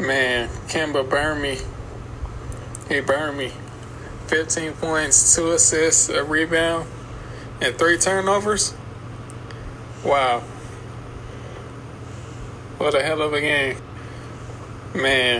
Man, Kemba burned me. He burned me. 15 points, 2 assists, a rebound, and 3 turnovers. Wow. What a hell of a game. Man.